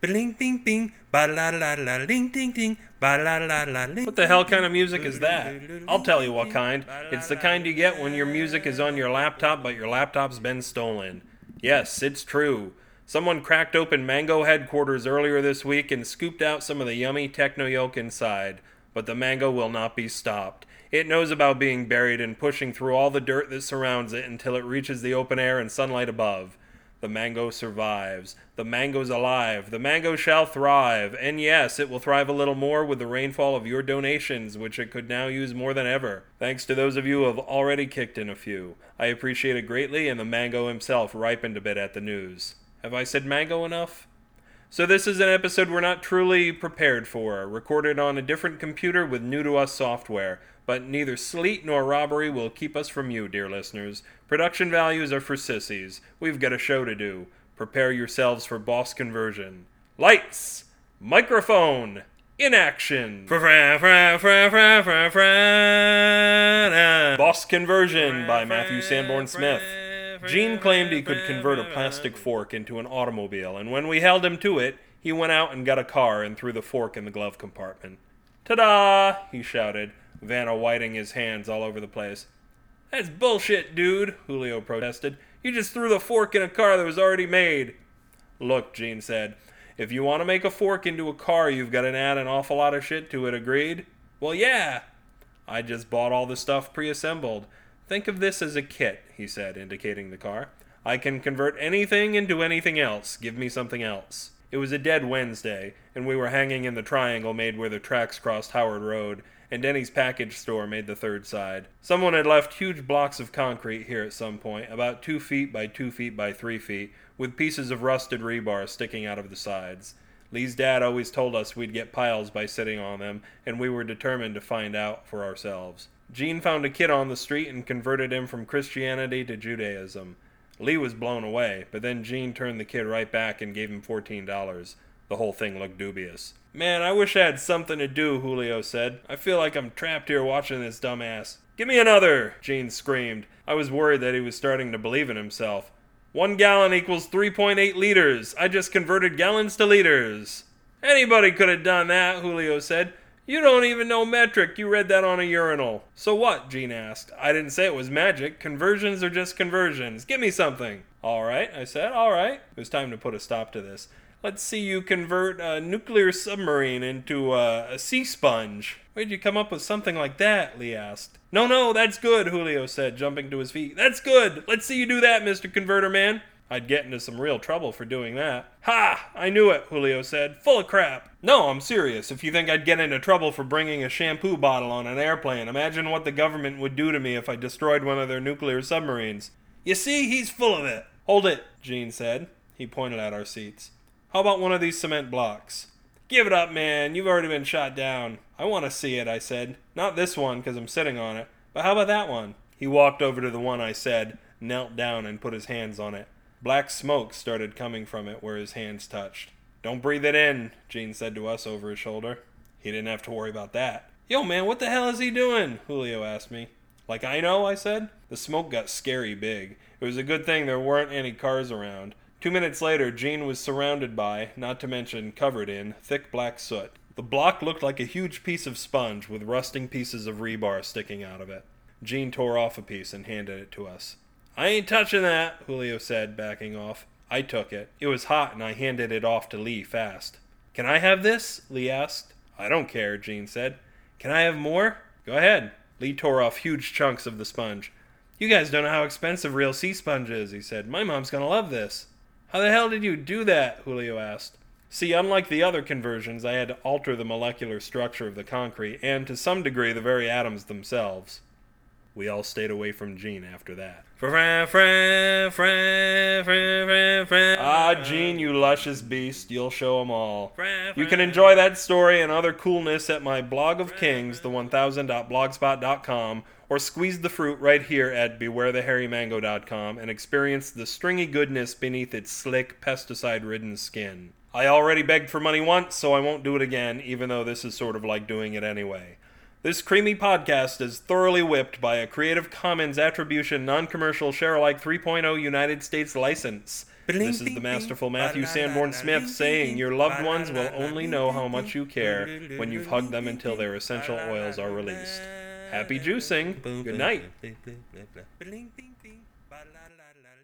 Bling bing bing, ba la la la, ding ding ding, ba la la la. What the hell kind of music is that? I'll tell you what kind. It's the kind you get when your music is on your laptop, but your laptop's been stolen. Yes, it's true. Someone cracked open Mango headquarters earlier this week and scooped out some of the yummy techno yolk inside. But the mango will not be stopped. It knows about being buried and pushing through all the dirt that surrounds it until it reaches the open air and sunlight above. The mango survives. The mango's alive. The mango shall thrive. And yes, it will thrive a little more with the rainfall of your donations, which it could now use more than ever. Thanks to those of you who have already kicked in a few. I appreciate it greatly, and the mango himself ripened a bit at the news. Have I said mango enough? So, this is an episode we're not truly prepared for, recorded on a different computer with new to us software. But neither sleet nor robbery will keep us from you, dear listeners. Production values are for sissies. We've got a show to do. Prepare yourselves for boss conversion. Lights! Microphone! In action! Boss Conversion by Matthew Sanborn Smith. Gene claimed he could convert a plastic fork into an automobile, and when we held him to it, he went out and got a car and threw the fork in the glove compartment. Ta da! he shouted, Vanna whiting his hands all over the place. That's bullshit, dude, Julio protested. You just threw the fork in a car that was already made. Look, Gene said, if you want to make a fork into a car, you've got to add an awful lot of shit to it, agreed? Well, yeah. I just bought all the stuff pre assembled. Think of this as a kit, he said, indicating the car. I can convert anything into anything else. Give me something else. It was a dead Wednesday, and we were hanging in the triangle made where the tracks crossed Howard Road, and Denny's package store made the third side. Someone had left huge blocks of concrete here at some point, about two feet by two feet by three feet, with pieces of rusted rebar sticking out of the sides. Lee's dad always told us we'd get piles by sitting on them, and we were determined to find out for ourselves. Gene found a kid on the street and converted him from Christianity to Judaism. Lee was blown away, but then Gene turned the kid right back and gave him $14. The whole thing looked dubious. Man, I wish I had something to do, Julio said. I feel like I'm trapped here watching this dumbass. Give me another, Gene screamed. I was worried that he was starting to believe in himself. One gallon equals 3.8 liters. I just converted gallons to liters. Anybody could have done that, Julio said. You don't even know metric. You read that on a urinal. So what? Gene asked. I didn't say it was magic. Conversions are just conversions. Give me something. All right, I said. All right. It was time to put a stop to this. Let's see you convert a nuclear submarine into a, a sea sponge. Where'd you come up with something like that? Lee asked. No, no, that's good, Julio said, jumping to his feet. That's good. Let's see you do that, Mr. Converter Man. I'd get into some real trouble for doing that. Ha! I knew it, Julio said. Full of crap. No, I'm serious. If you think I'd get into trouble for bringing a shampoo bottle on an airplane, imagine what the government would do to me if I destroyed one of their nuclear submarines. You see, he's full of it. Hold it, Gene said. He pointed at our seats. How about one of these cement blocks? Give it up, man. You've already been shot down. I want to see it, I said. Not this one, because I'm sitting on it. But how about that one? He walked over to the one I said, knelt down, and put his hands on it. Black smoke started coming from it where his hands touched. Don't breathe it in, Gene said to us over his shoulder. He didn't have to worry about that. Yo, man, what the hell is he doing? Julio asked me. Like I know, I said. The smoke got scary big. It was a good thing there weren't any cars around. Two minutes later, Gene was surrounded by, not to mention covered in, thick black soot. The block looked like a huge piece of sponge with rusting pieces of rebar sticking out of it. Gene tore off a piece and handed it to us. I ain't touching that, Julio said, backing off. I took it. It was hot, and I handed it off to Lee fast. Can I have this? Lee asked. I don't care, Gene said. Can I have more? Go ahead. Lee tore off huge chunks of the sponge. You guys don't know how expensive real sea sponge is, he said. My mom's gonna love this. How the hell did you do that? Julio asked. See, unlike the other conversions, I had to alter the molecular structure of the concrete and, to some degree, the very atoms themselves. We all stayed away from Gene after that. Ah, Gene, you luscious beast, you'll show 'em all. You can enjoy that story and other coolness at my blog of kings, the1000.blogspot.com, or squeeze the fruit right here at bewarethehairymango.com and experience the stringy goodness beneath its slick, pesticide ridden skin. I already begged for money once, so I won't do it again, even though this is sort of like doing it anyway. This creamy podcast is thoroughly whipped by a Creative Commons Attribution Non Commercial Share Alike 3.0 United States license. This is the masterful Matthew Sanborn Smith saying, Your loved ones will only know how much you care when you've hugged them until their essential oils are released. Happy juicing. Good night.